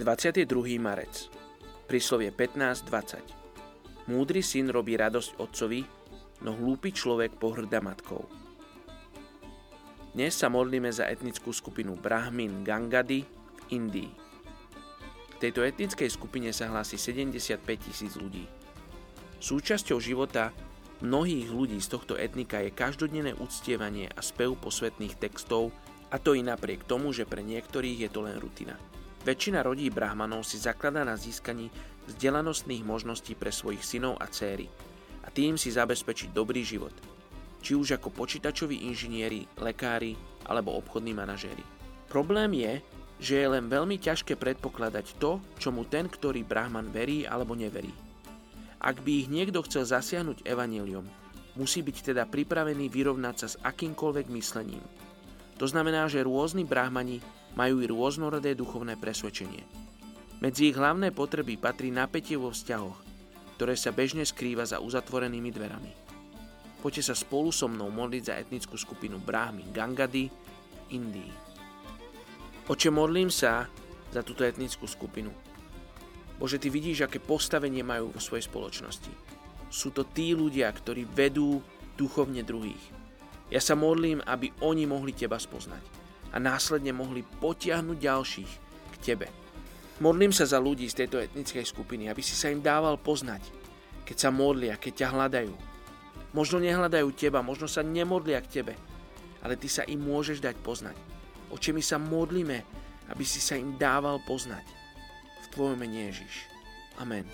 Je 22. marec. Príslovie 15.20. Múdry syn robí radosť otcovi, no hlúpy človek pohrda matkou. Dnes sa modlíme za etnickú skupinu Brahmin Gangadi v Indii. V tejto etnickej skupine sa hlási 75 tisíc ľudí. Súčasťou života mnohých ľudí z tohto etnika je každodenné uctievanie a spev posvetných textov, a to i napriek tomu, že pre niektorých je to len rutina. Väčšina rodí brahmanov si zakladá na získaní vzdelanostných možností pre svojich synov a céry a tým si zabezpečiť dobrý život, či už ako počítačoví inžinieri, lekári alebo obchodní manažéri. Problém je, že je len veľmi ťažké predpokladať to, čomu ten, ktorý brahman verí alebo neverí. Ak by ich niekto chcel zasiahnuť evaníliom, musí byť teda pripravený vyrovnať sa s akýmkoľvek myslením. To znamená, že rôzni brahmani majú i rôznorodé duchovné presvedčenie. Medzi ich hlavné potreby patrí napätie vo vzťahoch, ktoré sa bežne skrýva za uzatvorenými dverami. Poďte sa spolu so mnou modliť za etnickú skupinu Brahmi Gangady v Indii. Oče, modlím sa za túto etnickú skupinu. Bože, Ty vidíš, aké postavenie majú vo svojej spoločnosti. Sú to tí ľudia, ktorí vedú duchovne druhých. Ja sa modlím, aby oni mohli Teba spoznať a následne mohli potiahnuť ďalších k tebe. Modlím sa za ľudí z tejto etnickej skupiny, aby si sa im dával poznať, keď sa modlia, keď ťa hľadajú. Možno nehľadajú teba, možno sa nemodlia k tebe, ale ty sa im môžeš dať poznať. Oče, my sa modlíme, aby si sa im dával poznať. V Tvojom mene Ježiš. Amen.